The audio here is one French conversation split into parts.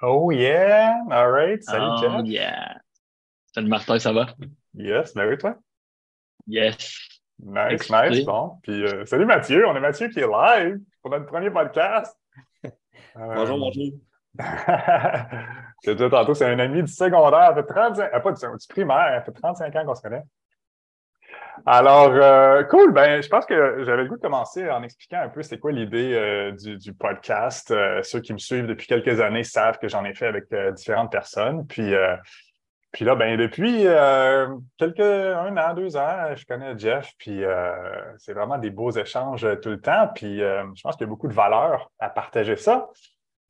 Oh yeah! All right. Salut, Oh Jeff. yeah. Salut Martin, ça va? Yes, oui, toi? Yes. Nice, Excité. nice. Bon. Puis, euh, salut Mathieu. On est Mathieu qui est live pour notre premier podcast. Euh, Bonjour, bonjour. Je te disais tantôt, c'est un ami du secondaire. Ça fait 35, ah, pas du, du primaire. Ça fait 35 ans qu'on se connaît. Alors, euh, cool. Ben, je pense que j'avais le goût de commencer en expliquant un peu c'est quoi l'idée euh, du, podcast. Euh, ceux qui me suivent depuis quelques années savent que j'en ai fait avec différentes personnes. Puis, puis là, ben, depuis quelques un an, deux ans, je connais Jeff. Puis c'est vraiment des beaux échanges tout le temps. Puis je pense qu'il y a beaucoup de valeur à partager ça.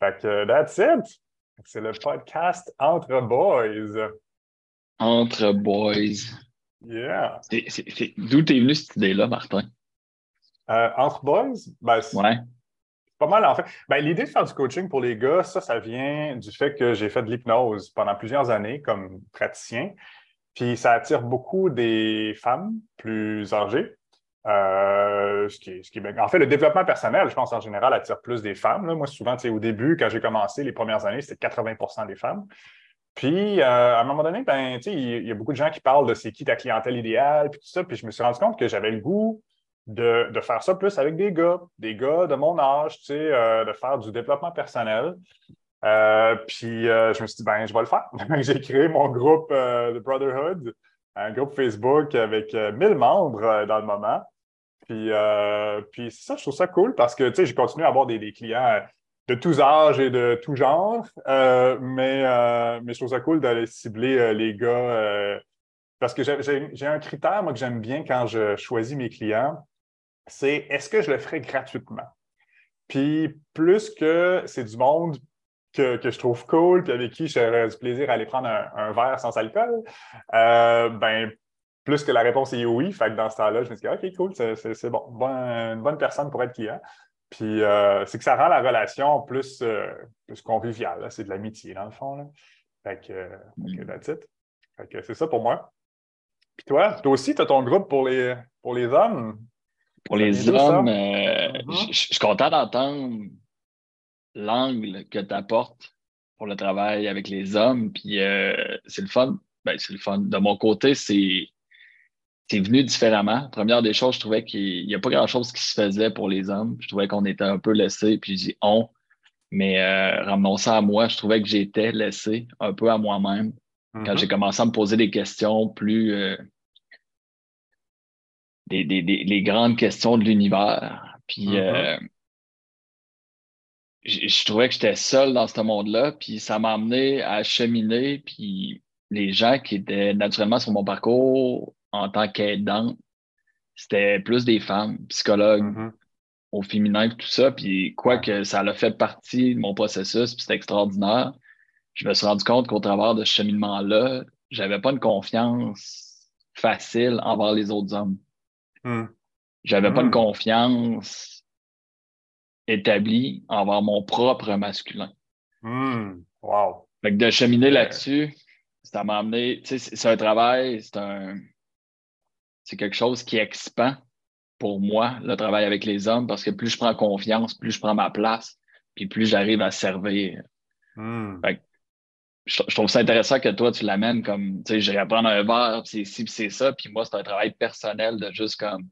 Fait que that's it. C'est le podcast Entre Boys. Entre boys. Yeah. D'où t'es venu cette idée-là, Martin? Euh, entre Boys, ben, c'est Ouais. pas mal en fait. Ben, l'idée de faire du coaching pour les gars, ça, ça vient du fait que j'ai fait de l'hypnose pendant plusieurs années comme praticien. Puis ça attire beaucoup des femmes plus âgées. Euh, ce qui est, ce qui est En fait, le développement personnel, je pense en général, attire plus des femmes. là. Moi, souvent, tu sais, au début, quand j'ai commencé, les premières années, c'était 80% des femmes. Puis, euh, à un moment donné, ben, il y a beaucoup de gens qui parlent de c'est qui ta clientèle idéale, puis tout ça. Puis, je me suis rendu compte que j'avais le goût de, de faire ça plus avec des gars, des gars de mon âge, euh, de faire du développement personnel. Euh, puis, je me suis dit, ben, je vais le faire. j'ai créé mon groupe The Brotherhood, un groupe Facebook avec euh, 1000 membres dans le moment. Puis, euh, puis ça, je trouve ça cool parce que, tu sais, j'ai continué à avoir des clients de tous âges et de tout genre, euh, mais, euh, mais je trouve ça cool d'aller cibler euh, les gars parce que j'ai- un critère, moi, que j'aime bien quand je choisis mes clients, c'est est-ce que je le ferai gratuitement? Puis plus que c'est du monde que, que je trouve cool, puis avec qui j'aurais du plaisir à aller prendre un, verre sans alcool, ben plus que la réponse est oui. Fait que dans ce temps-là, je me dis OK, cool, c'est Bon- une bonne personne pour être client. Puis euh, c'est que ça rend la relation plus, euh, plus conviviale. C'est de l'amitié, dans le fond. Là. Fait que, euh, fait que. Fait que c'est ça pour moi. Puis toi, toi aussi, tu as ton groupe pour les, pour les hommes? Pour les hommes, euh, Mhm. je je- je suis content d'entendre l'angle que tu apportes pour le travail avec les hommes. Puis euh, c'est le fun. Ben, c'est le fun. De mon côté, c'est c'est venu différemment. Première des choses, je trouvais qu'il n'y a pas grand-chose qui se faisait pour les hommes. Je trouvais qu'on était un peu laissés, puis je dis on. Mais euh, ramenons ça à moi, je trouvais que j'étais laissé un peu à moi-même quand Mhm. j'ai commencé à me poser des questions plus. euh, des, des- des- les grandes questions de l'univers. Puis euh, je je trouvais que j'étais seul dans ce monde-là, puis ça m'a amené à cheminer, puis les gens qui étaient naturellement sur mon parcours en tant qu'aidant, c'était plus des femmes, psychologues Mhm. au féminin, tout ça, puis quoi que ça l'a fait partie de mon processus, puis c'était extraordinaire, je me suis rendu compte qu'au travers de ce cheminement-là, j'avais pas une confiance facile envers les autres hommes. Mhm. J'avais pas une confiance établie envers mon propre masculin. Mhm. Wow. Fait que de cheminer là-dessus, ça m'a amené, tu sais, c'est c'est un travail, c'est un, c'est quelque chose qui expand pour moi, le travail avec les hommes, parce que plus je prends confiance, plus je prends ma place, puis plus j'arrive à servir. Mhm. Je, je trouve ça intéressant que toi, tu l'amènes comme, tu sais, j'irai prendre un verre, puis c'est ci, puis c'est ça, puis moi, c'est un travail personnel de juste comme,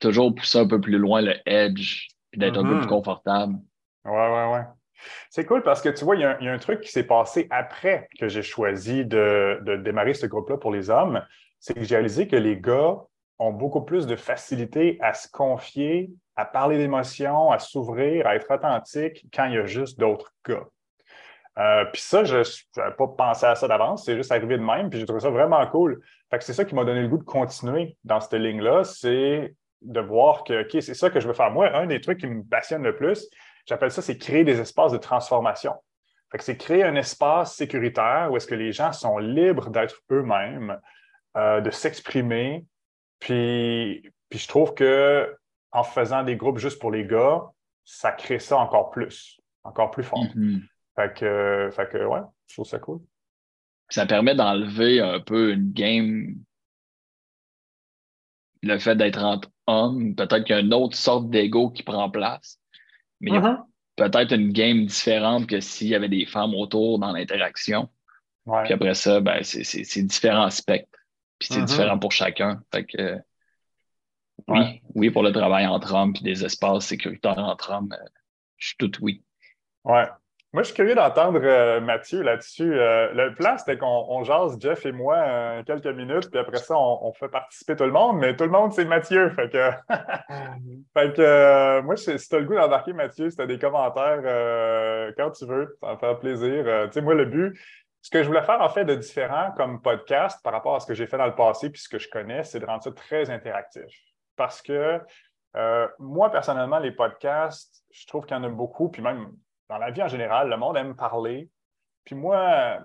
toujours pousser un peu plus loin le edge, puis d'être un peu Mhm. plus confortable. Ouais, ouais, ouais. C'est cool parce que tu vois, il y, a un- il y a un truc qui s'est passé après que j'ai choisi de, de démarrer ce groupe-là pour les hommes. C'est que j'ai réalisé que les gars ont beaucoup plus de facilité à se confier, à parler d'émotions, à s'ouvrir, à être authentique quand il y a juste d'autres gars. Euh, puis ça, je n'avais pas pensé à ça d'avance, c'est juste arrivé de même, puis j'ai trouvé ça vraiment cool. Fait que c'est ça qui m'a donné le goût de continuer dans cette ligne-là, c'est de voir que, OK, c'est ça que je veux faire. Moi, un des trucs qui me passionne le plus, j'appelle ça, c'est créer des espaces de transformation. Fait que c'est créer un espace sécuritaire où est-ce que les gens sont libres d'être eux-mêmes, euh, de s'exprimer. Puis, puis je trouve que en faisant des groupes juste pour les gars, ça crée ça encore plus, encore plus fort. Mhm. Fait que, fait que, ouais, je trouve ça cool. Ça permet d'enlever un peu une game le fait d'être entre hommes, peut-être qu'il y a une autre sorte d'ego qui prend place. Mais Mhm. peut-être une game différente que s'il y avait des femmes autour dans l'interaction. Puis après ça, ben, c'est différents spectres. Puis c'est mm-hmm. différent pour chacun. Fait que, oui, oui, pour le travail entre hommes puis des espaces sécuritaires entre hommes, euh, je suis tout oui. Ouais. Moi, je suis curieux d'entendre euh, Mathieu là-dessus. Euh, le plan, c'était qu'on jase, Jeff et moi, quelques minutes, puis après ça, on, fait participer tout le monde, mais tout le monde, c'est Mathieu. Fait que, fait que moi, si tu as le goût d'embarquer Mathieu, si tu as des commentaires quand tu veux, ça me fait plaisir. tu sais, moi, le but, ce que je voulais faire en fait de différent comme podcast par rapport à ce que j'ai fait dans le passé puis ce que je connais, c'est de rendre ça très interactif. Parce que euh, moi, personnellement, les podcasts, je trouve qu'il y en a beaucoup, puis même dans la vie en général, le monde aime parler. Puis moi,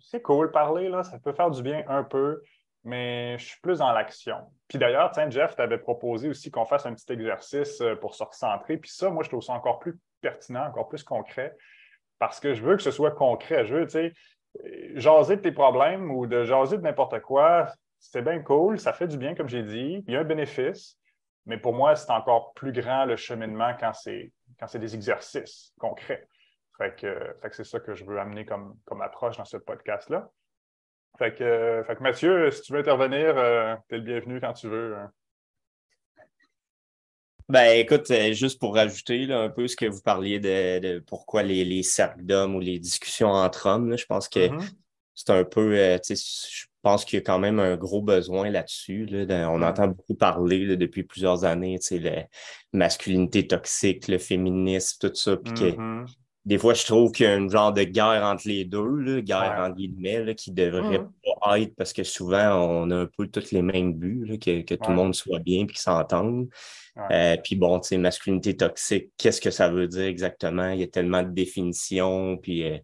c'est cool parler, là, ça peut faire du bien un peu, mais je suis plus dans l'action. Puis d'ailleurs, tiens, Jeff t'avais proposé aussi qu'on fasse un petit exercice euh, pour se recentrer. Puis ça, moi, je trouve ça encore plus pertinent, encore plus concret parce que je veux que ce soit concret. Je veux, tu sais, jaser de tes problèmes ou de jaser de n'importe quoi, c'est bien cool, ça fait du bien, comme j'ai dit. Il y a un bénéfice, mais pour moi, c'est encore plus grand le cheminement quand c'est, quand c'est des exercices concrets. Fait que, c'est ça que je veux amener comme, comme approche dans ce podcast-là. Fait que, fait que Mathieu, si tu veux intervenir, euh, tu es le bienvenu quand tu veux. Hein. Ben, écoute, euh, juste pour rajouter un peu ce que vous parliez de, pourquoi les, les cercles d'hommes ou les discussions entre hommes, je pense que mm-hmm. c'est un peu, euh, je pense qu'il y a quand même un gros besoin là-dessus. on entend beaucoup parler depuis plusieurs années, la masculinité toxique, le féminisme, tout ça, puis mm-hmm. des fois, je trouve qu'il y a un genre de guerre entre les deux, là, guerre entre guillemets, qui ne devrait mm-hmm. pas être parce que souvent, on a un peu tous les mêmes buts, que, que tout le monde soit bien et qu'ils Euh, puis bon, tu sais, masculinité toxique, qu'est-ce que ça veut dire exactement? Il y a tellement de définitions, puis, euh,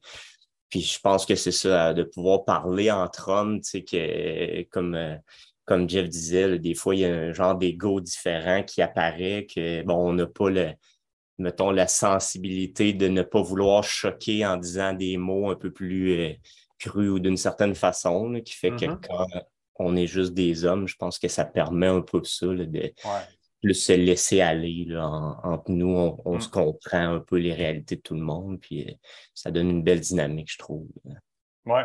puis je pense que c'est ça, de pouvoir parler entre hommes, tu sais, que comme, euh, comme Jeff disait, des fois, il y a un genre d'ego différent qui apparaît, que bon, on n'a pas le, mettons, la sensibilité de ne pas vouloir choquer en disant des mots un peu plus crus ou d'une certaine façon, qui fait que mm-hmm. quand on est juste des hommes, je pense que ça permet un peu ça, de plus se laisser aller là, entre nous. On, se mm. comprend un peu les réalités de tout le monde, puis euh, ça donne une belle dynamique, je trouve. Oui.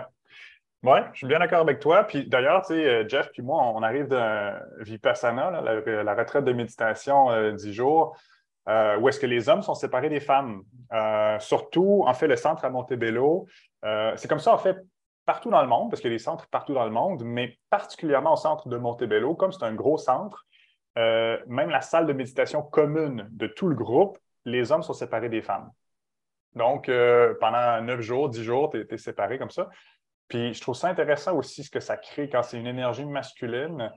Oui, je suis bien d'accord avec toi. Puis d'ailleurs, tu sais, euh, Jeff puis moi, on arrive de Vipassana, là, la, retraite de méditation euh, 10 jours, euh, où est-ce que les hommes sont séparés des femmes. surtout, en fait, le centre à Montebello, c'est comme ça, en fait, partout dans le monde, parce qu'il y a des centres partout dans le monde, mais particulièrement au centre de Montebello, comme c'est un gros centre, euh, même la salle de méditation commune de tout le groupe, les hommes sont séparés des femmes. Donc, euh, pendant neuf jours, dix jours, tu es, séparé comme ça. Puis, je trouve ça intéressant aussi ce que ça crée quand c'est une énergie masculine.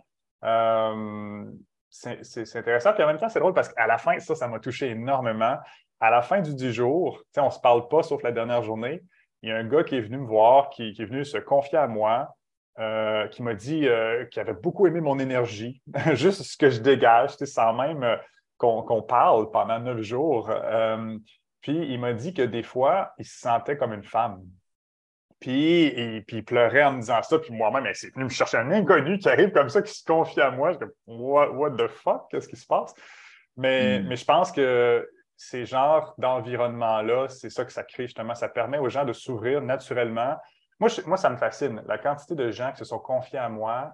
Euh, c'est intéressant. Puis en même temps, c'est drôle parce qu'à la fin, ça, ça m'a touché énormément. À la fin du dix jours, on ne se parle pas sauf la dernière journée. Il y a un gars qui est venu me voir, qui, qui est venu se confier à moi, euh, qui m'a dit euh, qu'il avait beaucoup aimé mon énergie, juste ce que je dégage, sans même euh, qu'on parle pendant neuf jours. puis il m'a dit que des fois, il se sentait comme une femme. Puis, et, puis il pleurait en me disant ça, puis moi-même, c'est venu me chercher un inconnu qui arrive comme ça, qui se confie à moi. Je dis, what, what the fuck, qu'est-ce qui se passe? Mais, hmm. mais je pense que ces genres d'environnement-là, c'est ça que ça crée justement. Ça permet aux gens de s'ouvrir naturellement moi, ça me fascine, la quantité de gens qui se sont confiés à moi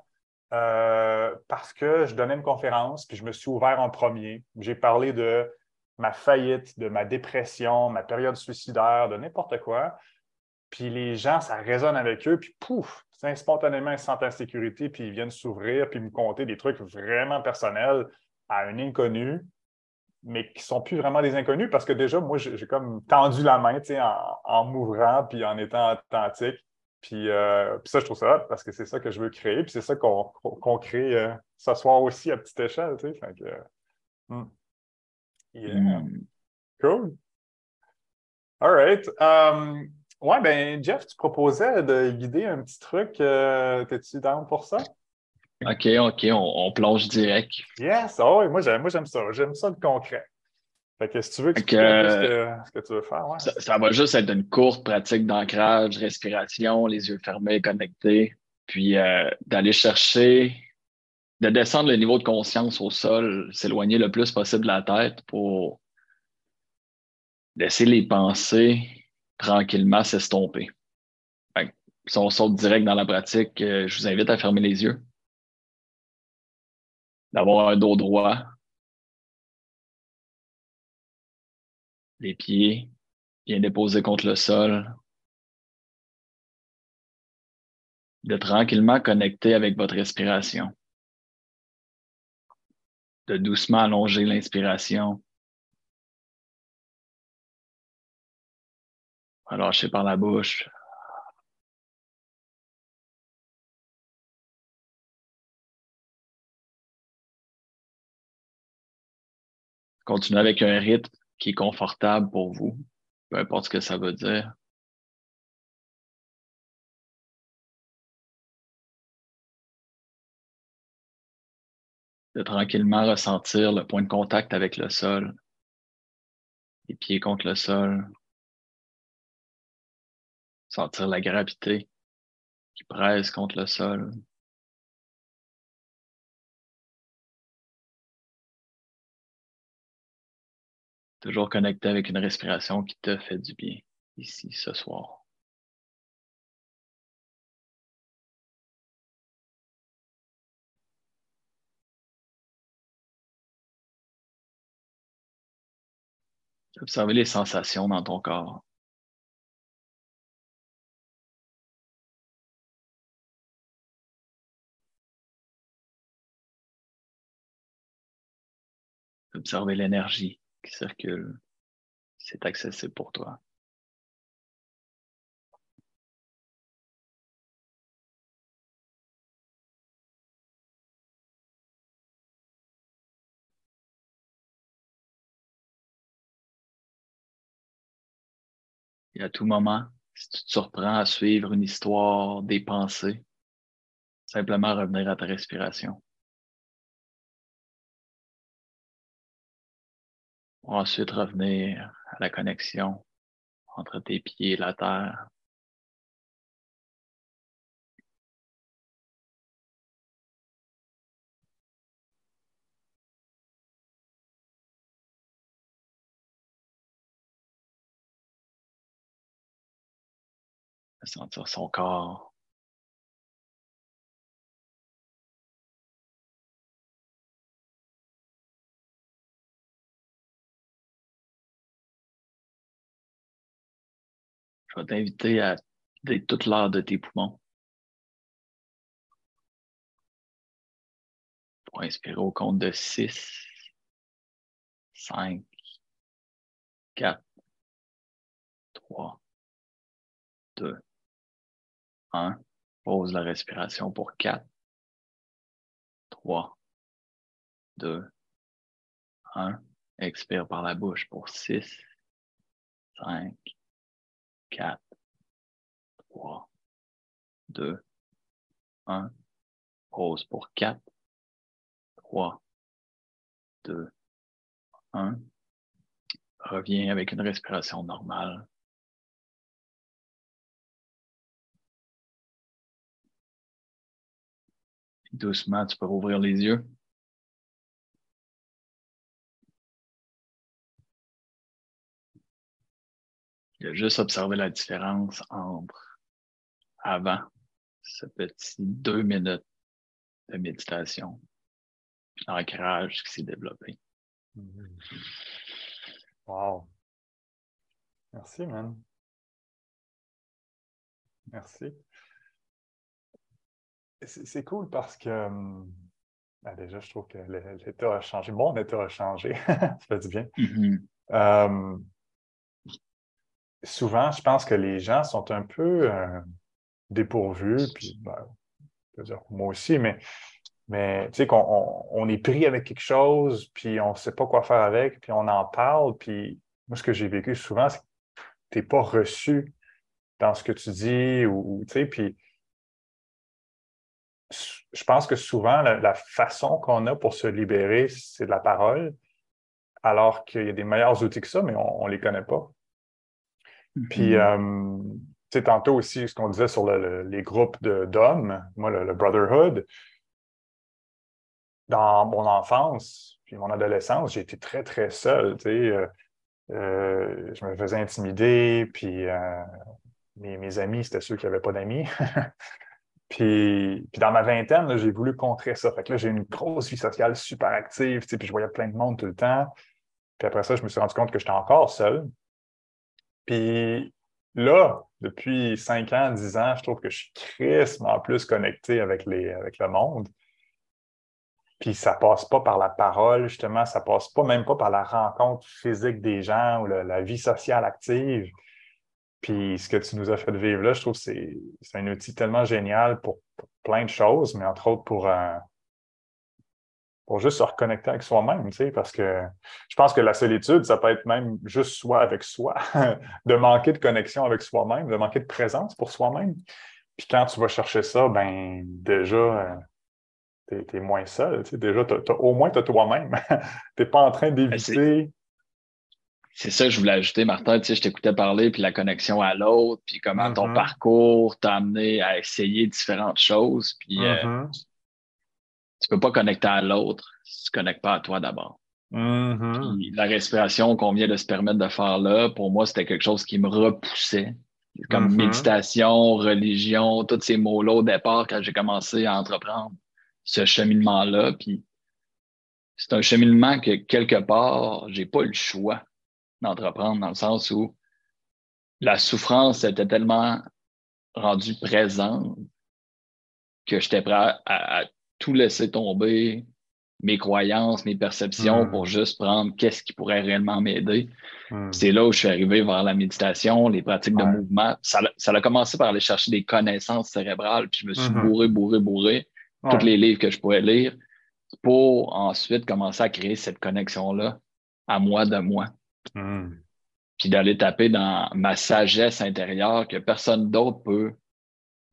euh, parce que je donnais une conférence, puis je me suis ouvert en premier. J'ai parlé de ma faillite, de ma dépression, ma période suicidaire, de n'importe quoi. Puis les gens, ça résonne avec eux, puis pouf, spontanément, ils se sentent en sécurité, puis ils viennent s'ouvrir, puis me conter des trucs vraiment personnels à un inconnu, mais qui ne sont plus vraiment des inconnus parce que déjà, moi, j'ai comme tendu la main en, en m'ouvrant, puis en étant authentique. Euh, puis, ça, je trouve ça parce que c'est ça que je veux créer. Puis c'est ça qu'on crée euh, ce soir aussi à petite échelle. Tu sais, hmm. hmm. Cool. All right. Um, ouais, ben Jeff, tu proposais de guider un petit truc. Euh, t'es-tu down pour ça? OK, OK, on, plonge direct. Yes, oh, oui, moi j'aime ça. J'aime ça le concret. Fait que si tu veux expliquer ce, que, tu veux faire, ouais. ça, va juste être une courte pratique d'ancrage, respiration, les yeux fermés, connectés, puis euh, d'aller chercher, de descendre le niveau de conscience au sol, s'éloigner le plus possible de la tête pour laissez les pensées tranquillement s'estomper. Si on saute direct dans la pratique, euh, je vous invite à fermer les yeux, d'avoir un dos droit, les pieds bien déposés contre le sol, de tranquillement connecter avec votre respiration, de doucement allonger l'inspiration, relâcher par la bouche. Continuez avec un rythme qui est confortable pour vous, peu importe ce que ça veut dire. De tranquillement ressentir le point de contact avec le sol, les pieds contre le sol, sentir la gravité qui presse contre le sol. Toujours connecté avec une respiration qui te fait du bien ici ce soir. Observez les sensations dans ton corps. Observez l'énergie circule. C'est accessible pour toi. Et à tout moment, si tu te surprends à suivre une histoire, des pensées, simplement revenir à ta respiration. Ensuite revenir à la connexion entre tes pieds et la terre. sentir son corps Je vais t'inviter à toute l'heure de tes poumons. Pour inspirer au compte de 6, 5, 4, 3, 2, 1. Pose la respiration pour 4, 3, 2, 1. Expire par la bouche pour 6, 5, 4, 3, 2, 1. Pause pour 4, 3, 2, 1. Reviens avec une respiration normale. Doucement, tu peux ouvrir les yeux. Il a juste observé la différence entre avant ce petit deux minutes de méditation, l'ancrage qui s'est développé. Wow. Merci, man. Merci. C'est cool parce que hum, ben déjà, je trouve que l'état a changé. Mon état a changé. Ça fait du bien. Mm-hmm. Hum, souvent, je pense que les gens sont un peu euh, dépourvus, puis ben, dire, moi aussi, mais, mais tu sais, qu'on on, est pris avec quelque chose, puis on ne sait pas quoi faire avec, puis on en parle, puis moi, ce que j'ai vécu souvent, c'est que tu n'es pas reçu dans ce que tu dis, ou, tu sais, puis je pense que souvent, la, façon qu'on a pour se libérer, c'est de la parole, alors qu'il y a des meilleurs outils que ça, mais on ne les connaît pas. Puis, mm-hmm. euh, tu sais, tantôt aussi, ce qu'on disait sur les groupes d'hommes, moi, le, Brotherhood, dans mon enfance, puis mon adolescence, j'ai été très, très seul, tu sais. Euh, euh, je me faisais intimider, puis mes, amis, c'était ceux qui n'avaient pas d'amis. puis, puis, dans ma vingtaine, j'ai voulu contrer ça. Fait que là, j'ai une grosse vie sociale super active, puis je voyais plein de monde tout le temps. Puis après ça, je me suis rendu compte que j'étais encore seul. Puis là, depuis 5 ans, 10 ans, je trouve que je suis crissement plus connecté avec, les, avec le monde. Puis ça passe pas par la parole, justement, ça passe pas même pas par la rencontre physique des gens ou la vie sociale active. Puis ce que tu nous as fait vivre là, je trouve que c'est un outil tellement génial pour, plein de choses, mais entre autres pour, euh, pour juste se reconnecter avec soi-même, tu sais, parce que je pense que la solitude, ça peut être même juste soi avec soi, de manquer de connexion avec soi-même, de manquer de présence pour soi-même. Puis quand tu vas chercher ça, ben déjà, euh, tu es, moins seul. Tu sais, déjà, au moins, tu as toi-même. tu n'es pas en train ben, d'éviter. C'est ça que je voulais ajouter, Martin. Tu sais, je t'écoutais parler, puis la connexion à l'autre, puis comment ton mm-hmm. parcours t'a amené à essayer différentes choses. Puis euh, mm-hmm tu peux pas connecter à l'autre si tu ne connectes pas à toi d'abord. Mm-hmm. La respiration qu'on vient de se permettre de faire là, pour moi, c'était quelque chose qui me repoussait. Comme mm-hmm. méditation, religion, tous ces mots-là au départ quand j'ai commencé à entreprendre ce cheminement-là. Puis c'est un cheminement que quelque part, j'ai pas eu le choix d'entreprendre dans le sens où la souffrance était tellement rendue présente que j'étais prêt à tout laisser tomber, mes croyances, mes perceptions hmm. pour juste prendre qu'est-ce qui pourrait réellement m'aider. Hmm. C'est là où je suis arrivé vers la méditation, les pratiques de mouvement. Ça, a commencé par aller chercher des connaissances cérébrales, puis je me suis hmm. bourré, bourré, bourré, tous les livres que je pouvais lire, pour ensuite commencer à créer cette connexion-là à moi de moi. Puis d'aller taper dans ma sagesse intérieure que personne d'autre peut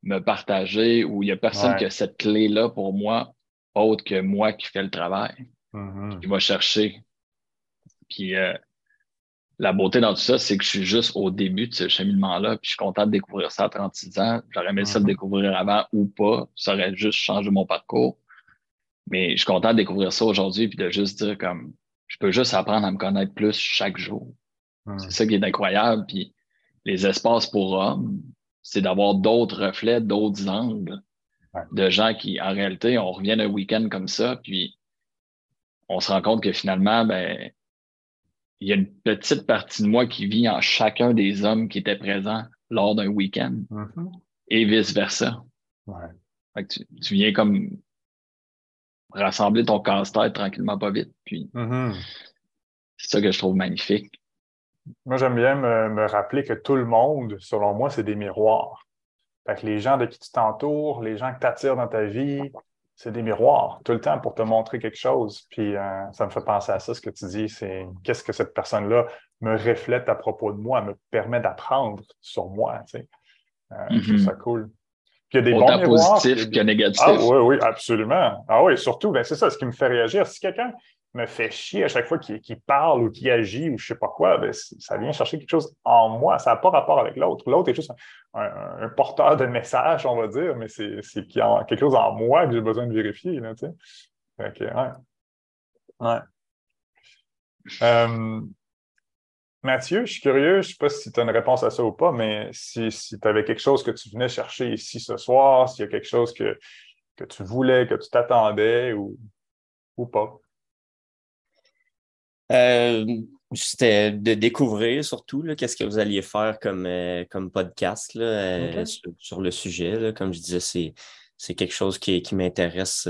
me partager ou il n'y a personne qui a cette clé-là pour moi, autre que moi qui fais le travail, mm-hmm. qui va chercher. Puis euh, la beauté dans tout ça, c'est que je suis juste au début de ce cheminement-là, puis je suis content de découvrir ça à 36 ans. J'aurais aimé ça le mm-hmm. découvrir avant ou pas. Ça aurait juste changé mon parcours. Mais je suis content de découvrir ça aujourd'hui, puis de juste dire comme je peux juste apprendre à me connaître plus chaque jour. Mm. C'est ça qui est incroyable. Puis les espaces pour hommes, c'est d'avoir d'autres reflets, d'autres angles de gens qui, en réalité, on revient un week-end comme ça, puis on se rend compte que finalement, ben, il y a une petite partie de moi qui vit en chacun des hommes qui étaient présents lors d'un week-end mm-hmm. et vice-versa. tu, viens comme rassembler ton casse-tête tranquillement, pas vite. Puis mm-hmm. c'est ça que je trouve magnifique. Moi, j'aime bien me, rappeler que tout le monde, selon moi, c'est des miroirs. Fait que les gens de qui tu t'entoures, les gens que tu attires dans ta vie, c'est des miroirs tout le temps pour te montrer quelque chose. Puis euh, ça me fait penser à ça, ce que tu dis, c'est qu'est-ce que cette personne-là me reflète à propos de moi, me permet d'apprendre sur moi. Tu sais. Euh, Je trouve mm-hmm. ça cool. Puis il y a des Autant bons miroirs. positif que négatif. Ah oui, oui, absolument. Ah oui, surtout, ben, c'est ça, ce qui me fait réagir. Si quelqu'un me fait chier à chaque fois qu'il parle ou qu'il agit ou je sais pas quoi, ben, ça vient chercher quelque chose en moi. Ça n'a pas rapport avec l'autre. L'autre est juste un, porteur de message, on va dire, mais c'est quelque chose en moi que j'ai besoin de vérifier. Là, tu ouais. Euh, Mathieu, je suis curieux, je ne sais pas si tu as une réponse à ça ou pas, mais si, si tu avais quelque chose que tu venais chercher ici ce soir, s'il y a quelque chose que, que tu voulais, que tu t'attendais ou, ou pas. Euh, c'était de découvrir surtout qu'est-ce que vous alliez faire comme, euh, comme podcast là, euh, sur, le sujet. Comme je disais, c'est quelque chose qui, qui m'intéresse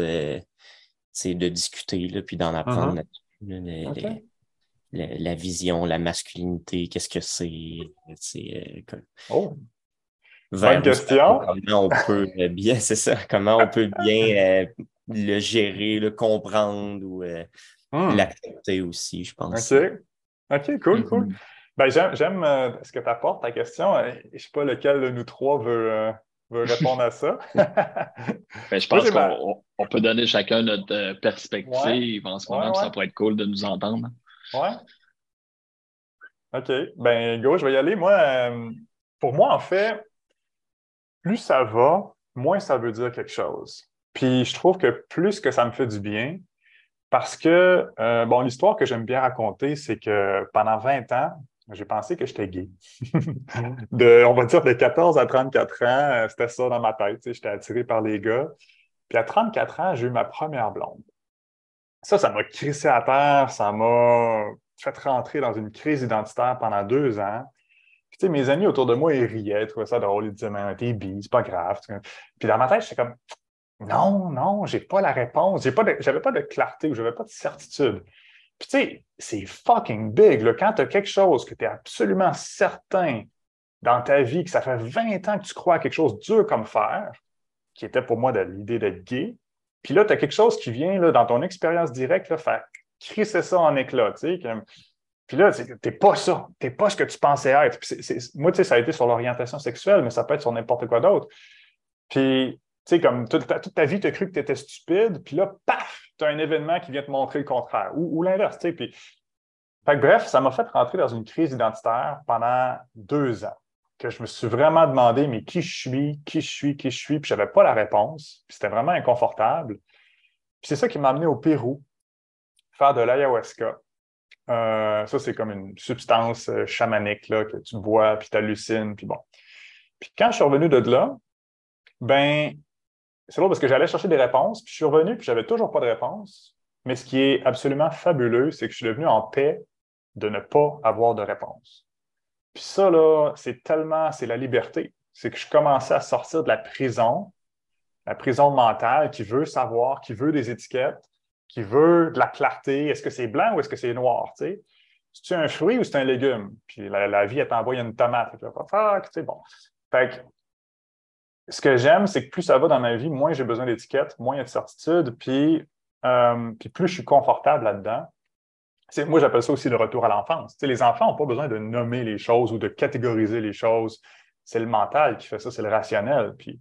c'est de discuter là, puis d'en apprendre uh-huh. la vision, la masculinité, qu'est-ce que c'est. oh. Bonne question. Comment on peut bien, c'est ça, comment on peut bien le gérer, le comprendre ou Hmm. l'accepter aussi, je pense. OK. OK, cool, cool. Mm-hmm. Ben, j'aime euh, ce que tu apportes, ta question. Euh, je ne sais pas lequel de nous trois veut, euh, répondre à ça. ben, je pense qu'on peut donner chacun notre perspective en ce moment, ça pourrait être cool de nous entendre. Ouais. OK. Ben, go, je vais y aller. Moi, pour moi, en fait, plus ça va, moins ça veut dire quelque chose. Puis je trouve que plus que ça me fait du bien, Parce que, euh, bon, l'histoire que j'aime bien raconter, c'est que pendant 20 ans, j'ai pensé que j'étais gay. de, on va dire de 14 à 34 ans, euh, c'était ça dans ma tête. J'étais attiré par les gars. Puis à 34 ans, j'ai eu ma première blonde. Ça, ça m'a crissé à terre, ça m'a fait rentrer dans une crise identitaire pendant deux ans. Puis, mes amis autour de moi, ils riaient, ils trouvaient ça drôle, ils disaient, mais t'es bi, c'est pas grave. Puis dans ma tête, j'étais comme, non, non, j'ai pas la réponse, j'avais pas, de, pas de clarté ou j'avais pas de certitude. Puis, tu sais, c'est fucking big. Quand tu as quelque chose que tu es absolument certain dans ta vie, que ça fait 20 ans que tu crois à quelque chose dur comme fer, qui était pour moi l'idée d'être gay, puis là, tu as quelque chose qui vient là, dans ton expérience directe faire crisser ça en éclat. Puis là, tu n'es pas ça. Tu n'es pas ce que tu pensais être. moi, tu sais, ça a été sur l'orientation sexuelle, mais ça peut être sur n'importe quoi d'autre. Puis, tu sais, comme toute ta, vie, tu as cru que tu étais stupide, puis là, paf, tu as un événement qui vient te montrer le contraire, ou, l'inverse, tu sais. Puis, bref, ça m'a fait rentrer dans une crise identitaire pendant deux ans, que je me suis vraiment demandé, mais qui je suis, qui je suis, qui je suis, puis je n'avais pas la réponse, puis c'était vraiment inconfortable. Puis c'est ça qui m'a amené au Pérou, faire de l'ayahuasca. Euh, ça, c'est comme une substance euh, chamanique là, que tu bois, puis tu hallucines, puis bon. Puis quand je suis revenu de là, ben, c'est drôle parce que j'allais chercher des réponses, puis je suis revenu, puis j'avais toujours pas de réponse. Mais ce qui est absolument fabuleux, c'est que je suis devenu en paix de ne pas avoir de réponse. Puis ça, là, c'est tellement, c'est la liberté. C'est que je commençais à sortir de la prison, la prison mentale qui veut savoir, qui veut des étiquettes, qui veut de la clarté. Est-ce que c'est blanc ou est-ce que c'est noir? Tu sais? C'est un fruit ou c'est un légume? Puis la, vie, elle t'envoie une tomate. Là, tu sais, bon. Fait que ce que j'aime, c'est que plus ça va dans ma vie, moins j'ai besoin d'étiquettes, moins il y a de certitude, puis, euh, puis plus je suis confortable là-dedans. Moi, j'appelle ça aussi le retour à l'enfance. les enfants n'ont pas besoin de nommer les choses ou de catégoriser les choses. C'est le mental qui fait ça, c'est le rationnel. Puis,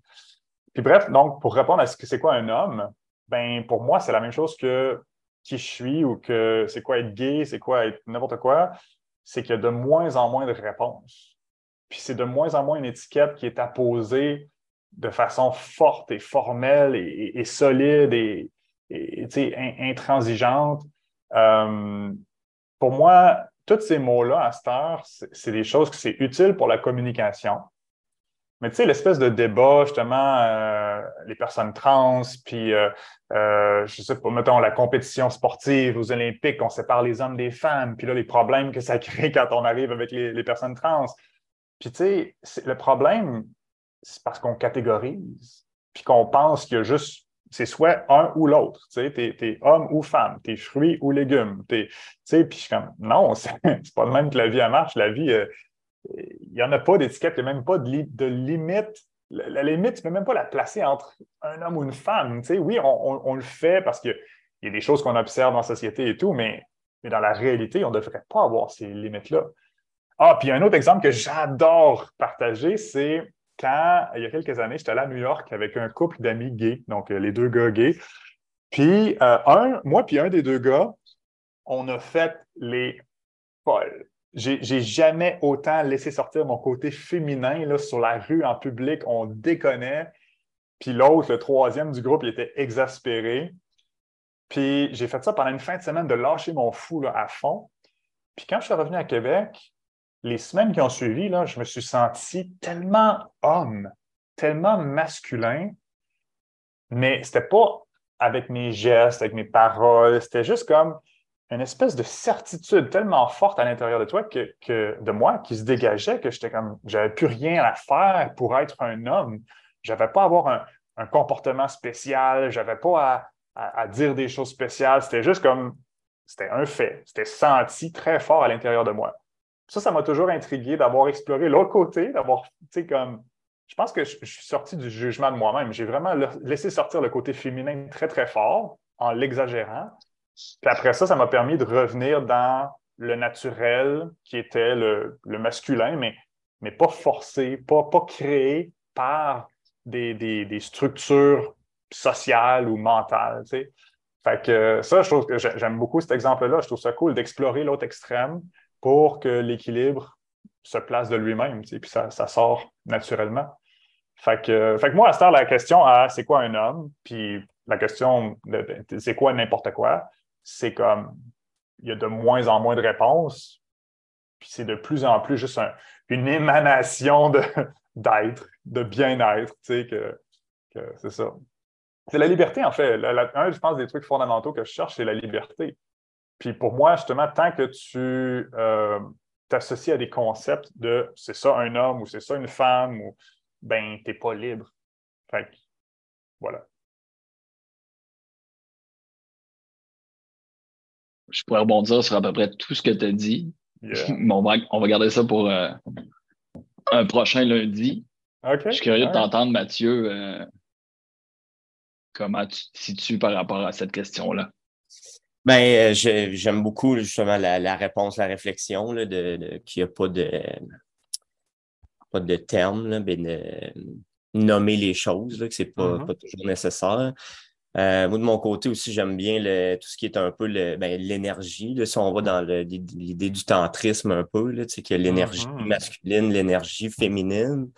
puis bref, donc, pour répondre à ce que c'est quoi un homme, ben pour moi, c'est la même chose que qui je suis ou que c'est quoi être gay, c'est quoi être n'importe quoi. C'est qu'il y a de moins en moins de réponses. Puis c'est de moins en moins une étiquette qui est apposée de façon forte et formelle et, solide et, intransigeante. Euh, pour moi, tous ces mots-là, à cette heure, c'est des choses que c'est utile pour la communication. Mais tu sais, l'espèce de débat, justement, euh, les personnes trans, puis, euh, je sais pas, mettons, la compétition sportive aux Olympiques, on sépare les hommes des femmes, puis là, les problèmes que ça crée quand on arrive avec les personnes trans. Puis tu sais, le problème, c'est parce qu'on catégorise, puis qu'on pense qu'il y a juste, c'est soit un ou l'autre. Tu sais, t'es, es homme ou femme, t'es fruit ou légumes. Tu sais, puis je suis comme, non, c'est, pas le même que la vie, elle marche. La vie, euh, il n'y en a pas d'étiquette, il n'y a même pas de, limite. La, limite, tu ne peux même pas la placer entre un homme ou une femme. Tu sais, oui, on, le fait parce qu'il y a des choses qu'on observe dans la société et tout, mais, mais dans la réalité, on ne devrait pas avoir ces limites-là. Ah, puis un autre exemple que j'adore partager, c'est quand, il y a quelques années, j'étais allé à New York avec un couple d'amis gays, donc euh, les deux gars gays. Puis, euh, un, moi puis un des deux gars, on a fait les folles. J'ai jamais autant laissé sortir mon côté féminin là, sur la rue, en public, on déconnait. Puis l'autre, le troisième du groupe, il était exaspéré. Puis j'ai fait ça pendant une fin de semaine de lâcher mon fou à fond. Puis quand je suis revenu à Québec, les semaines qui ont suivi, là, je me suis senti tellement homme, tellement masculin, mais c'était pas avec mes gestes, avec mes paroles, c'était juste comme une espèce de certitude tellement forte à l'intérieur de toi que, de moi qui se dégageait que j'étais comme j'avais plus rien à faire pour être un homme. J'avais pas à avoir un, comportement spécial, j'avais pas à, à, dire des choses spéciales. C'était juste comme c'était un fait. C'était senti très fort à l'intérieur de moi ça, ça m'a toujours intrigué d'avoir exploré l'autre côté, d'avoir, tu sais, comme. Je pense que je, suis sorti du jugement de moi-même. J'ai vraiment laissé sortir le côté féminin très, très fort en l'exagérant. Puis après ça, ça m'a permis de revenir dans le naturel qui était le, masculin, mais, mais pas forcé, pas, pas créé par des, structures sociales ou mentales. Tu sais. Fait que ça, je trouve que j'aime beaucoup cet exemple-là. Je trouve ça cool d'explorer l'autre extrême, pour que l'équilibre se place de lui-même, puis ça, sort naturellement. Fait que, moi, à ce la question à c'est quoi un homme, puis la question de, c'est quoi n'importe quoi, c'est comme, il y a de moins en moins de réponses, puis c'est de plus en plus juste une émanation d'être, de, bien-être, tu sais, que, c'est ça. C'est la liberté, en fait. un, je pense, des trucs fondamentaux que je cherche, c'est la liberté. Puis pour moi, justement, tant que tu euh, t'associes à des concepts de c'est ça un homme ou c'est ça une femme, ou ben, t'es pas libre. Fait voilà. Je pourrais rebondir sur à peu près tout ce que tu as dit. on, va, on va garder ça pour euh, un prochain lundi. Je suis curieux de t'entendre, Mathieu, euh, comment tu te situes par rapport à cette question-là? Ben, euh, j'aime beaucoup justement la, réponse, la réflexion, là, de, qu'il n'y a pas de pas de terme, là, ben de nommer les choses, là, que c'est pas, mm-hmm. pas toujours nécessaire. Euh, moi, de mon côté aussi, j'aime bien le, tout ce qui est un peu ben, l'énergie. si on va dans l'idée du tantrisme un peu, là, tu sais, qu'il y a l'énergie mm-hmm. masculine, l'énergie féminine,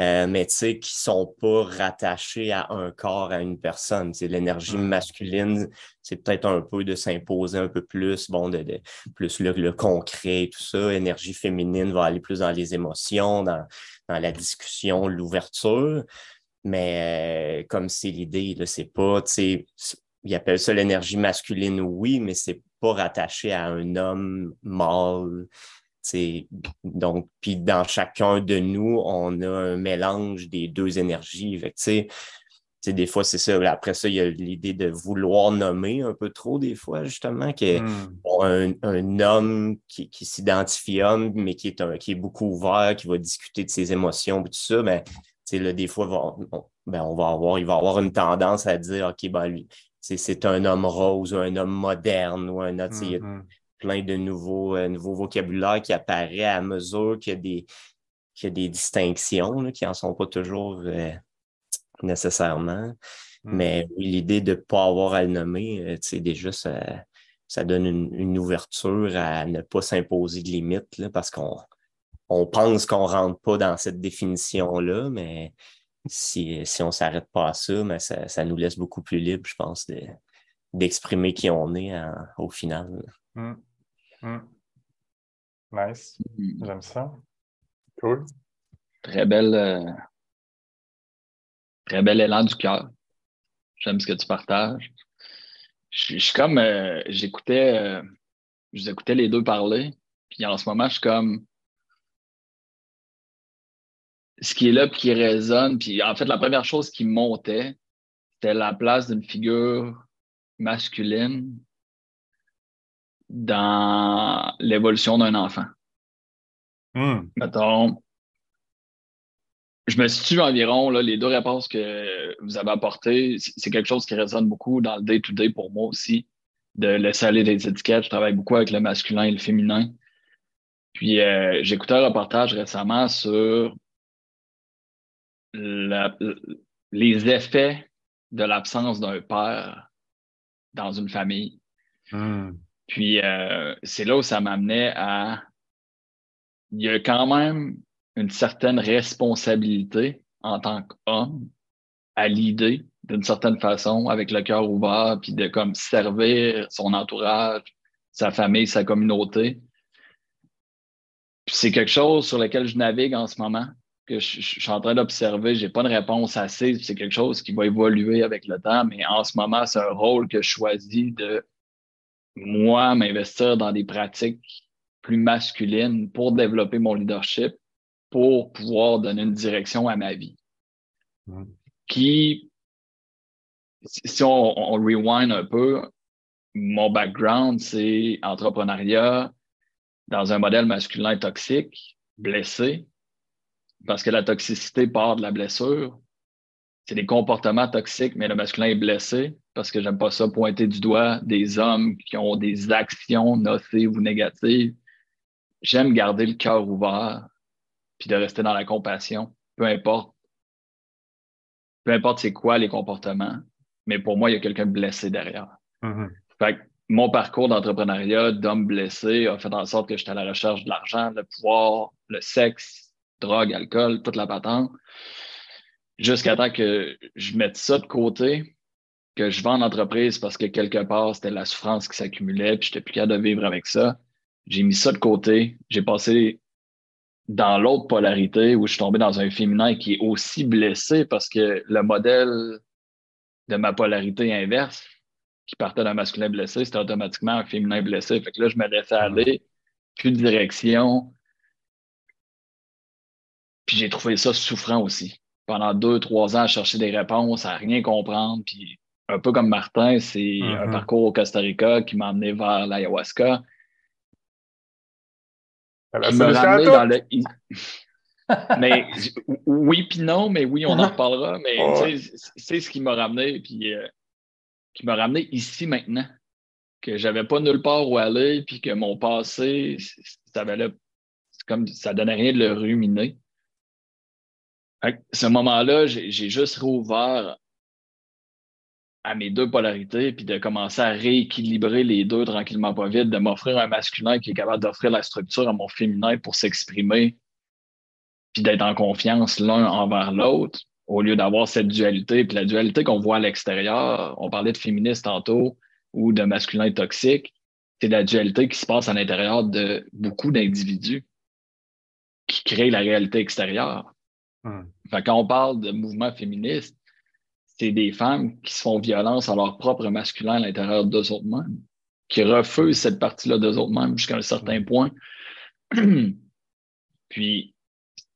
euh, mais tu sais, qui sont pas rattachés à un corps, à une personne. C'est l'énergie masculine, c'est peut-être un peu de s'imposer un peu plus, bon, de, plus le, concret et tout ça. L'énergie féminine va aller plus dans les émotions, dans, dans la discussion, l'ouverture. Mais euh, comme c'est l'idée, c'est pas, tu sais, ils appellent ça l'énergie masculine, oui, mais c'est pas rattaché à un homme mâle. Donc, puis dans chacun de nous, on a un mélange des deux énergies. Fait que, des fois, c'est ça. Après ça, il y a l'idée de vouloir nommer un peu trop, des fois, justement, que hmm. un, homme qui, s'identifie homme, mais qui est, un, qui est beaucoup ouvert, qui va discuter de ses émotions et tout ça, mais là, des fois, ben, on va avoir, il va avoir une tendance à dire OK, ben lui, c'est un homme rose ou un homme moderne ou un autre. Plein de nouveaux, euh, nouveaux vocabulaires qui apparaît à mesure qu'il y a des, qu'il y a des distinctions qui n'en sont pas toujours euh, nécessairement. Mm. Mais l'idée de ne pas avoir à le nommer, euh, déjà, ça, ça donne une, une, ouverture à ne pas s'imposer de limites là, parce qu'on on pense qu'on ne rentre pas dans cette définition-là, mais si, on ne s'arrête pas à ça, mais ça, nous laisse beaucoup plus libre, je pense, d'exprimer qui on est au final. Mm. Mm. Nice. Mm. J'aime ça. Cool. Très belle. Euh, très bel élan du cœur. J'aime ce que tu partages. Je, suis comme. Euh, j'écoutais. Euh, je vous écoutais les deux parler. Puis en ce moment, je suis comme ce qui est là, puis qui résonne. Puis en fait, la première chose qui montait, c'était la place d'une figure masculine dans l'évolution d'un enfant. Hmm. Mettons, je me situe environ, là, les deux réponses que vous avez apportées, c'est quelque chose qui résonne beaucoup dans le day-to-day pour moi aussi, de laisser aller des étiquettes. Je travaille beaucoup avec le masculin et le féminin. Puis euh, j'ai écouté un reportage récemment sur les effets de l'absence d'un père dans une famille. Hmm. Puis euh, c'est là où ça m'amenait à. Il y a quand même une certaine responsabilité en tant qu'homme à l'idée d'une certaine façon, avec le cœur ouvert, puis de comme servir son entourage, sa famille, sa communauté. Puis c'est quelque chose sur lequel je navigue en ce moment que je, suis en train d'observer. Je n'ai pas de réponse assez. C'est quelque chose qui va évoluer avec le temps, mais en ce moment, c'est un rôle que je choisis de moi m'investir dans des pratiques plus masculines pour développer mon leadership, pour pouvoir donner une direction à ma vie. Qui, si on, on rewind un peu, mon background, c'est entrepreneuriat dans un modèle masculin toxique, blessé, parce que la toxicité part de la blessure. C'est des comportements toxiques, mais le masculin est blessé parce que j'aime pas ça pointer du doigt des hommes qui ont des actions nocives ou négatives. J'aime garder le cœur ouvert puis de rester dans la compassion, peu importe. Peu importe c'est quoi les comportements, mais pour moi, il y a quelqu'un blessé derrière. Mm-hmm. Fait que mon parcours d'entrepreneuriat d'homme blessé a fait en sorte que j'étais à la recherche de l'argent, le pouvoir, le sexe, drogue, alcool, toute la patente, jusqu'à temps que je mette ça de côté, que je vends en entreprise parce que quelque part, c'était la souffrance qui s'accumulait, puis j'étais plus capable de vivre avec ça. J'ai mis ça de côté. J'ai passé dans l'autre polarité où je suis tombé dans un féminin qui est aussi blessé parce que le modèle de ma polarité inverse, qui partait d'un masculin blessé, c'était automatiquement un féminin blessé. Fait que là, je me laissais mm-hmm. aller, plus de direction. Puis j'ai trouvé ça souffrant aussi. Pendant deux, trois ans à chercher des réponses, à rien comprendre. Puis un peu comme Martin, c'est un mm-hmm. parcours au Costa Rica qui m'a amené vers l'ayahuasca. Qui m'a ramené dans le. mais oui, puis non, mais oui, on en reparlera. Mais c'est ce qui m'a ramené, puis euh, qui m'a ramené ici maintenant. Que j'avais pas nulle part où aller, puis que mon passé, ça valait comme ça donnait rien de le ruminer. À ce moment-là, j'ai juste rouvert à mes deux polarités, puis de commencer à rééquilibrer les deux tranquillement pas vite, de m'offrir un masculin qui est capable d'offrir la structure à mon féminin pour s'exprimer, puis d'être en confiance l'un envers l'autre, au lieu d'avoir cette dualité. Puis la dualité qu'on voit à l'extérieur, on parlait de féministe tantôt ou de masculin toxique, c'est la dualité qui se passe à l'intérieur de beaucoup d'individus qui créent la réalité extérieure. Quand on parle de mouvement féministe, c'est des femmes qui se font violence à leur propre masculin à l'intérieur d'eux autres mêmes, qui refusent cette partie-là d'eux autres mêmes jusqu'à un certain point. Puis,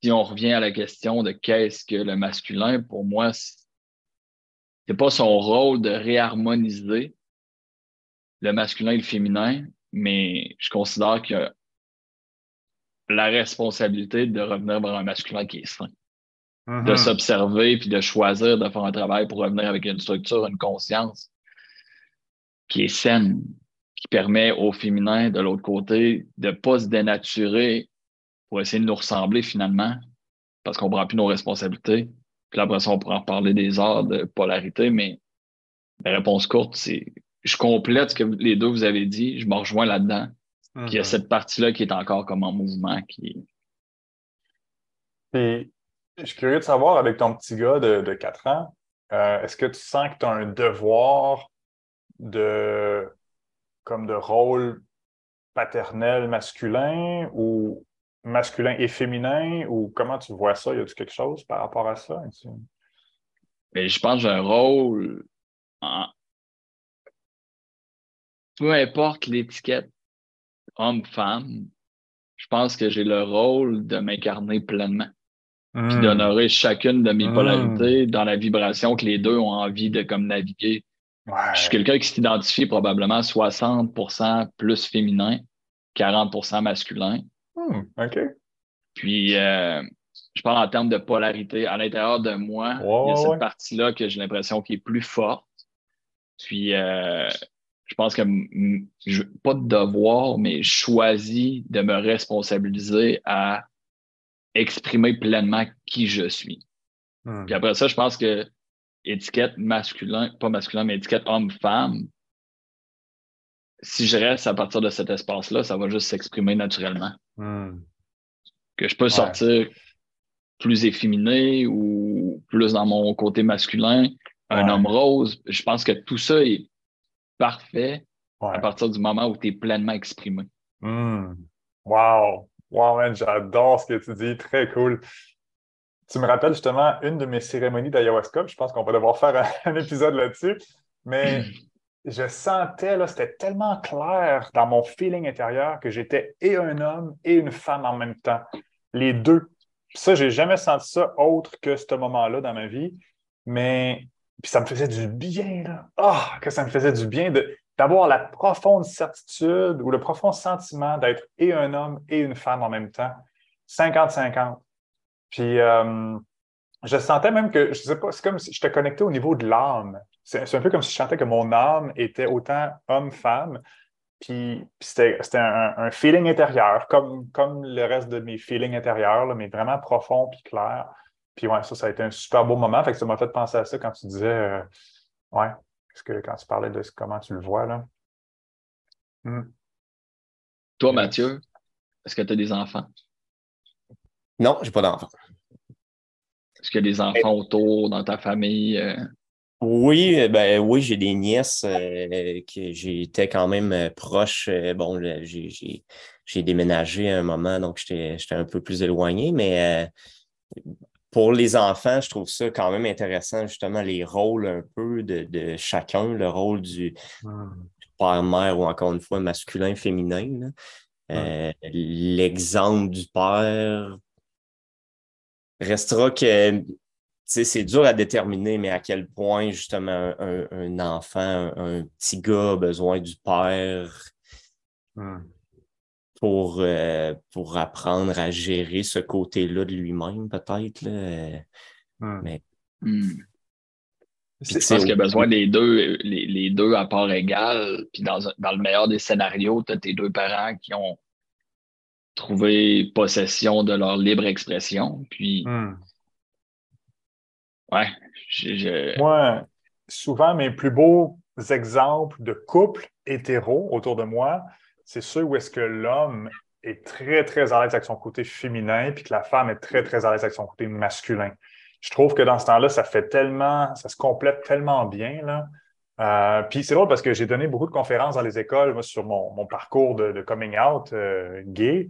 si on revient à la question de qu'est-ce que le masculin, pour moi, c'est pas son rôle de réharmoniser le masculin et le féminin, mais je considère que la responsabilité de revenir vers un masculin qui est sain de mm-hmm. s'observer puis de choisir de faire un travail pour revenir avec une structure, une conscience qui est saine, qui permet au féminin de l'autre côté de ne pas se dénaturer pour essayer de nous ressembler finalement, parce qu'on ne prend plus nos responsabilités. Puis après ça, on pourra en parler des heures de polarité, mais la réponse courte, c'est je complète ce que les deux vous avez dit, je me rejoins là-dedans. il y a mm-hmm. cette partie-là qui est encore comme en mouvement. Qui... Je suis curieux de savoir, avec ton petit gars de, de 4 ans, euh, est-ce que tu sens que tu as un devoir de comme de rôle paternel masculin ou masculin et féminin? Ou comment tu vois ça? Y a-t-il quelque chose par rapport à ça? Mais je pense que j'ai un rôle peu importe l'étiquette homme-femme, je pense que j'ai le rôle de m'incarner pleinement puis hmm. d'honorer chacune de mes hmm. polarités dans la vibration que les deux ont envie de comme naviguer. Je suis quelqu'un qui s'identifie probablement 60% plus féminin, 40% masculin. Hmm, OK. Puis, euh, je parle en termes de polarité. À l'intérieur de moi, il y a cette partie-là que j'ai l'impression qui est plus forte. Puis, euh, je pense que, je, pas de devoir, mais je choisis de me responsabiliser à exprimer pleinement qui je suis. Puis après ça, je pense que étiquette masculin, pas masculin, mais étiquette homme-femme, si je reste à partir de cet espace-là, ça va juste s'exprimer naturellement. Que je peux sortir plus efféminé ou plus dans mon côté masculin, un homme rose. Je pense que tout ça est parfait à partir du moment où tu es pleinement exprimé. Hmm. Wow! Wow, man, j'adore ce que tu dis. Très cool. Tu me rappelles justement une de mes cérémonies d'ayahuasca. Je pense qu'on va devoir faire un, épisode là-dessus. Mais je sentais, là, c'était tellement clair dans mon feeling intérieur que j'étais et un homme et une femme en même temps. Les deux. Ça, j'ai jamais senti ça autre que ce moment-là dans ma vie. Mais puis ça me faisait du bien, là. Ah, que ça me faisait du bien de d'avoir la profonde certitude ou le profond sentiment d'être et un homme et une femme en même temps, 50-50. Puis euh, je sentais même que, je sais pas, c'est comme si je te connectais au niveau de l'âme. C'est un peu comme si je sentais que mon âme était autant homme-femme. Puis, c'était un, feeling intérieur, comme, comme le reste de mes feelings intérieurs, mais vraiment profond puis clair. Puis ouais, ça, ça a été un super beau moment. Fait que ça m'a fait penser à ça quand tu disais, euh, ouais, que quand tu parlais de comment tu le vois, là. Hmm. Toi, Mathieu, est-ce que tu as des enfants? Non, j'ai pas d'enfants. Est-ce qu'il y a des enfants autour dans ta famille? Euh? Oui, ben oui, j'ai des nièces euh, que j'étais quand même euh, proche. Euh, bon, j'ai déménagé à un moment, donc j'étais un peu plus éloigné, mais pour les enfants, je trouve ça quand même intéressant, justement, les rôles un peu de, chacun, le rôle du hmm. père-mère ou encore une fois masculin, féminin. L'exemple du père restera que c'est dur à déterminer, mais à quel point, justement, un, enfant, un, petit gars a besoin du père. Pour, euh, pour apprendre à gérer ce côté-là de lui-même, peut-être. Hmm. Mais. Hmm. Je pense qu'il a besoin des deux, les, deux à part égale. Puis dans, dans le meilleur des scénarios, tu as tes deux parents qui ont trouvé possession de leur libre expression. Puis Ouais. Moi, souvent, mes plus beaux exemples de couples hétéros autour de moi, c'est ceux où est-ce que l'homme est très, très à l'aise avec son côté féminin, puis que la femme est très, très à l'aise avec son côté masculin. Je trouve que dans ce temps-là, ça fait tellement, ça se complète tellement bien. Là. Euh, puis c'est drôle parce que j'ai donné beaucoup de conférences dans les écoles sur mon, parcours de, coming out euh, gay.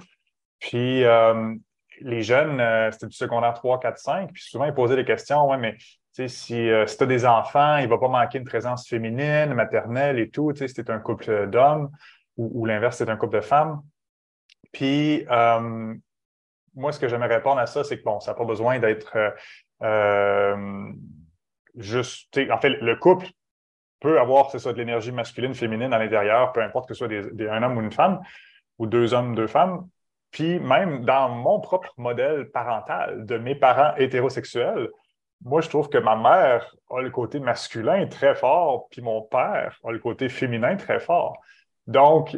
Puis euh, les jeunes, c'était du secondaire 3, 4, 5, puis souvent, ils posaient des questions, ouais, mais si, si tu as des enfants, il ne va pas manquer une présence féminine, maternelle et tout, si un couple d'hommes ou, l'inverse, c'est un couple de femmes. Puis, euh, moi, ce que j'aimerais répondre à ça, c'est que, bon, ça n'a pas besoin d'être juste, en fait, le couple peut avoir, c'est ça, de l'énergie masculine, féminine à l'intérieur, peu importe que ce soit un homme ou une femme, ou deux hommes, deux femmes. Puis même dans mon propre modèle parental de mes parents hétérosexuels, moi, je trouve que ma mère a le côté masculin très fort, puis mon père a le côté féminin très fort. Donc,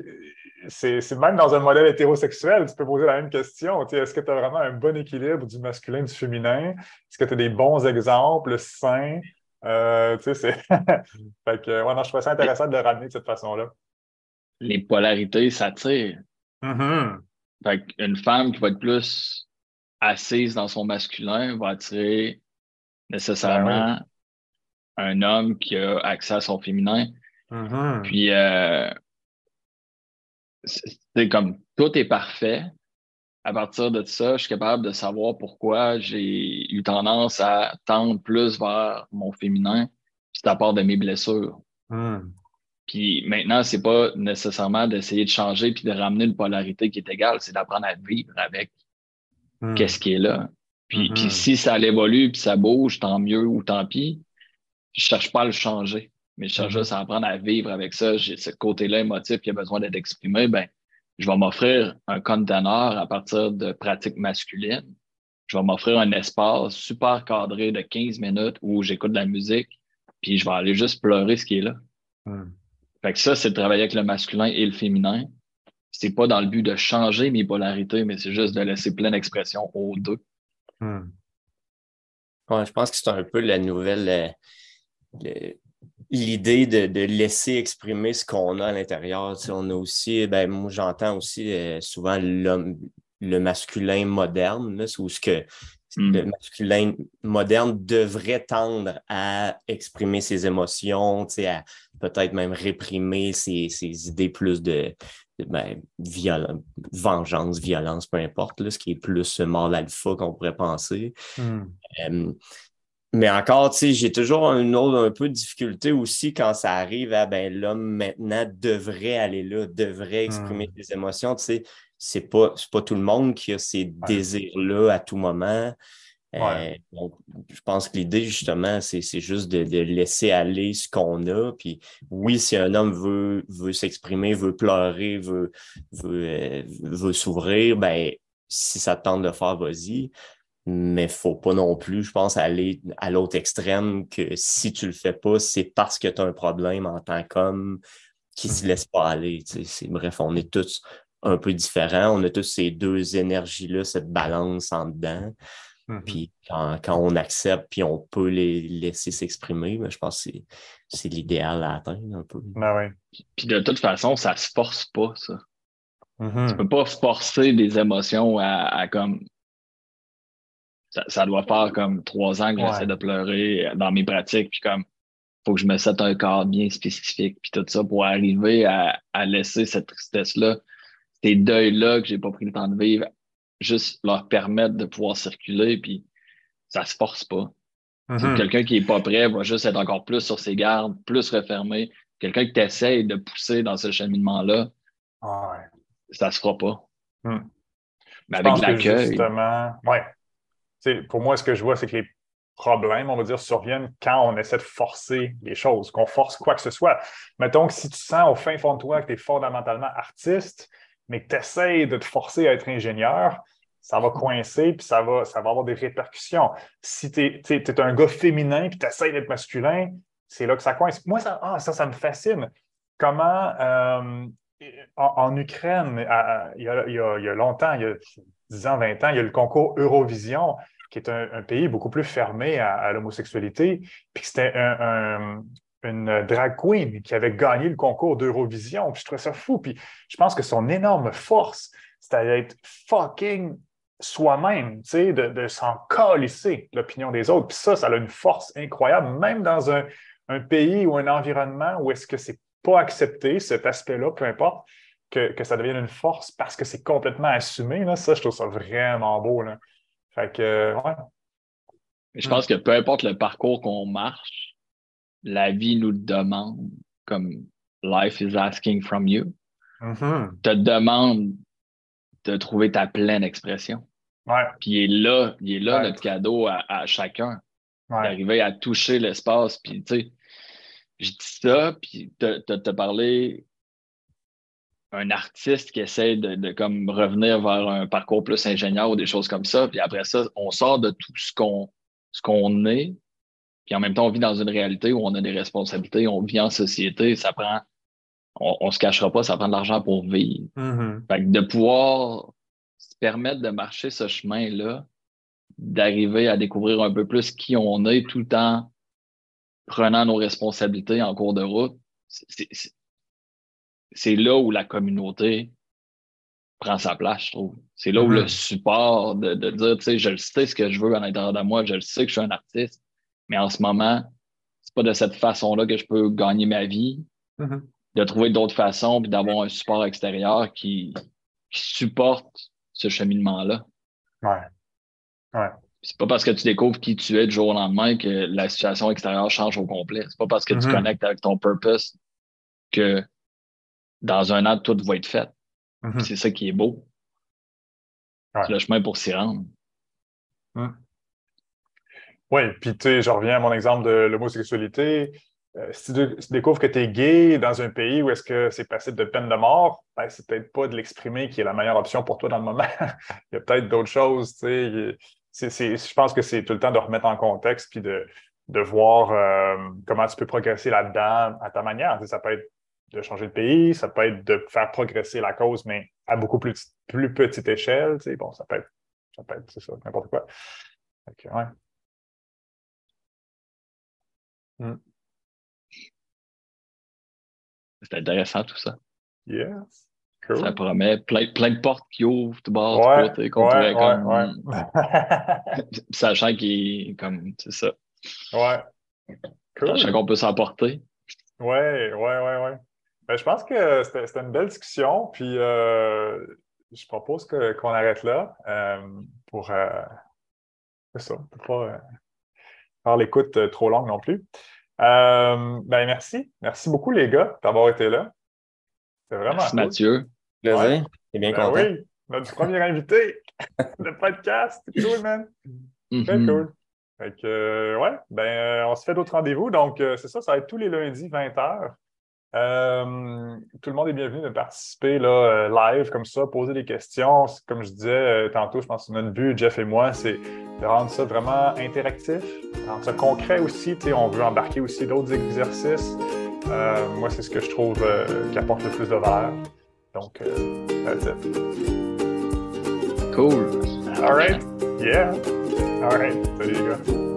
c'est même dans un modèle hétérosexuel, tu peux poser la même question. Est-ce que tu as vraiment un bon équilibre du masculin et du féminin? Est-ce que tu as des bons exemples sains? Euh, tu sais, fait que, ouais, non, je trouvais ça intéressant de le ramener de cette façon-là. Les polarités s'attirent. Mm-hmm. Fait une femme qui va être plus assise dans son masculin va attirer nécessairement ben un homme qui a accès à son féminin. Mm-hmm. Puis, euh, c'est comme tout est parfait. À partir de ça, je suis capable de savoir pourquoi j'ai eu tendance à tendre plus vers mon féminin, c'est à part de mes blessures. Mm. Puis maintenant, c'est pas nécessairement d'essayer de changer puis de ramener une polarité qui est égale, c'est d'apprendre à vivre avec hmm. qu'est-ce qui est là. Puis, puis hmm. si ça évolue puis ça bouge, tant mieux ou tant pis. Je cherche pas à le changer, mais je cherche juste à apprendre à vivre avec ça. J'ai ce côté-là émotif qui a besoin d'être exprimé. Ben, je vais m'offrir un conteneur à partir de pratiques masculines. Je vais m'offrir un espace super cadré de 15 minutes où j'écoute de la musique, puis je vais aller juste pleurer ce qui est là. Fait que ça, c'est de travailler avec le masculin et le féminin. C'est pas dans le but de changer mes polarités, mais c'est juste de laisser pleine expression aux deux. Hmm. je pense que c'est un peu la nouvelle, euh, l'idée de, laisser exprimer ce qu'on a à l'intérieur. on a aussi, ben, moi, j'entends aussi euh, souvent l'homme, le masculin moderne, là, où ce que le masculin moderne devrait tendre à exprimer ses émotions, à peut-être même réprimer ses, idées plus de, ben, vengeance, violence, peu importe, là, ce qui est plus mort alpha qu'on pourrait penser. Hmm. Euh, mais encore, j'ai toujours un autre un peu de difficulté aussi quand ça arrive à ben l'homme maintenant devrait aller là, devrait exprimer hmm. ses émotions. Tu sais, c'est pas, pas tout le monde qui a ces désirs-là à tout moment. Euh, je pense que l'idée, justement, c'est juste de, laisser aller ce qu'on a. Puis oui, si un homme veut, veut s'exprimer, veut pleurer, veut, veut, euh, veut s'ouvrir, ben, si ça te tente de faire, vas-y. Mais faut pas non plus, je pense, aller à l'autre extrême que si tu le fais pas, c'est parce que tu as un problème en tant qu'homme qui ne se mmh. laisse pas aller. Bref, on est tous un peu différent. On a tous ces deux énergies-là, cette balance en dedans. Mm-hmm. Puis quand, on accepte, puis on peut les laisser s'exprimer, ben, je pense que c'est l'idéal à atteindre un peu. Ben puis de toute façon, ça se force pas, ça. Mm-hmm. Tu peux pas forcer des émotions à, comme. Ça, doit faire comme trois ans que j'essaie de pleurer dans mes pratiques, puis comme faut que je me sette un corps bien spécifique, puis tout ça, pour arriver à, à laisser cette tristesse-là, ces deuils-là que j'ai pas pris le temps de vivre, juste leur permettre de pouvoir circuler, puis ça se force pas. Mm-hmm. Quelqu'un qui est pas prêt va juste être encore plus sur ses gardes, plus refermé. Quelqu'un qui t'essaye de pousser dans ce cheminement-là, ouais. ça se fera pas. Mm. Mais avec l'accueil. Justement, ouais. Pour moi, ce que je vois, c'est que les problèmes, on va dire, surviennent quand on essaie de forcer les choses, qu'on force quoi que ce soit. Mettons que si tu sens au fin fond de toi que tu es fondamentalement artiste, mais que tu essaies de te forcer à être ingénieur, ça va coincer, puis ça va, ça va avoir des répercussions. Si tu es, un gars féminin, puis tu essaies d'être masculin, c'est là que ça coince. Moi, ça, ah, ça, ça me fascine. Comment, euh, en, Ukraine, il, y a, longtemps, il y a 10 ans, 20 ans, il y a le concours Eurovision qui est un, pays beaucoup plus fermé à, l'homosexualité, puis c'était une drag queen qui avait gagné le concours d'Eurovision. Puis je trouvais ça fou. Puis je pense que son énorme force, c'était d'être fucking soi-même, de, de s'en colisser l'opinion des autres. Puis ça, ça a une force incroyable, même dans un, pays ou un environnement où est-ce que c'est pas accepté, cet aspect-là, peu importe, que, ça devienne une force parce que c'est complètement assumé. Là. Ça, je trouve ça vraiment beau. Là. Fait que, ouais. Je pense que peu importe le parcours qu'on marche, la vie nous le demande, comme life is asking from you. Mm-hmm. Te demande de trouver ta pleine expression. Ouais. Puis il est là, il est là notre cadeau à, chacun. D'arriver à toucher l'espace. Puis tu sais, je dis ça, puis te, parler un artiste qui essaie de, comme revenir vers un parcours plus ingénieur ou des choses comme ça. Puis après ça, on sort de tout ce qu'on ce qu'on est. Puis en même temps, on vit dans une réalité où on a des responsabilités, on vit en société. Ça prend, on, on se cachera pas, ça prend de l'argent pour vivre. Mm-hmm. Fait que de pouvoir se permettre de marcher ce chemin-là, d'arriver à découvrir un peu plus qui on est tout le temps prenant nos responsabilités en cours de route, c'est là où la communauté prend sa place, je trouve. C'est là où le mm-hmm. support de, dire, tu sais, je sais ce que je veux à l'intérieur de moi, je sais que je suis un artiste, mais en ce moment, c'est pas de cette façon-là que je peux gagner ma vie. Mm-hmm. De trouver d'autres façons, puis d'avoir un support extérieur qui, supporte ce cheminement-là. Ouais. Ouais. C'est pas parce que tu découvres qui tu es du jour au lendemain que la situation extérieure change au complet. C'est pas parce que tu mm-hmm. connectes avec ton purpose que dans un an, tout va être fait. Mm-hmm. C'est ça qui est beau. C'est le chemin pour s'y rendre. Mm. Oui, puis tu sais, je reviens à mon exemple de l'homosexualité. Euh, si, tu, découvres que tu es gay dans un pays où est-ce que c'est passé de peine de mort, ben, c'est peut-être pas de l'exprimer qui est la meilleure option pour toi dans le moment. Il y a peut-être d'autres choses, tu sais. Je pense que c'est tout le temps de remettre en contexte puis de, de voir euh, comment tu peux progresser là-dedans à ta manière. ça peut être de changer le pays, ça peut être de faire progresser la cause, mais à beaucoup plus, plus petite échelle. Bon, ça peut être, ça peut être, c'est ça, n'importe quoi. ouais. Hmm. C'est intéressant tout ça. Yes. Cool. Ça promet plein, plein, de portes qui ouvrent tout bord, ouais, côté, qu'on ouais, comme... ouais. Sachant qu'il comme c'est ça. Ouais. Cool. Sachant qu'on peut s'emporter. Ouais, ouais, ouais, ouais. Ben, je pense que c'était une belle discussion, puis euh, je propose qu'on arrête là euh, pour, euh, ça, pour pas faire l'écoute trop longue non plus. ben merci. Merci beaucoup, les gars, d'avoir été là. C'est vraiment Merci, Mathieu. Plaisir. bien ben content. Oui, notre premier invité de podcast. C'est cool, man. Très mm-hmm. cool. Fait que, ouais, ben, on se fait d'autres rendez-vous. Donc, c'est ça, ça va être tous les lundis, 20h. Euh, tout le monde est bienvenu de participer là, euh, live comme ça, poser des questions. Comme je disais euh, tantôt, je pense que notre but, Jeff et moi, c'est de rendre ça vraiment interactif, rendre ça concret aussi. On veut embarquer aussi d'autres exercices. Moi, c'est ce que je trouve qui apporte le plus de valeur. Donc, that's it. Cool. All right. Yeah. All right. Salut les gars.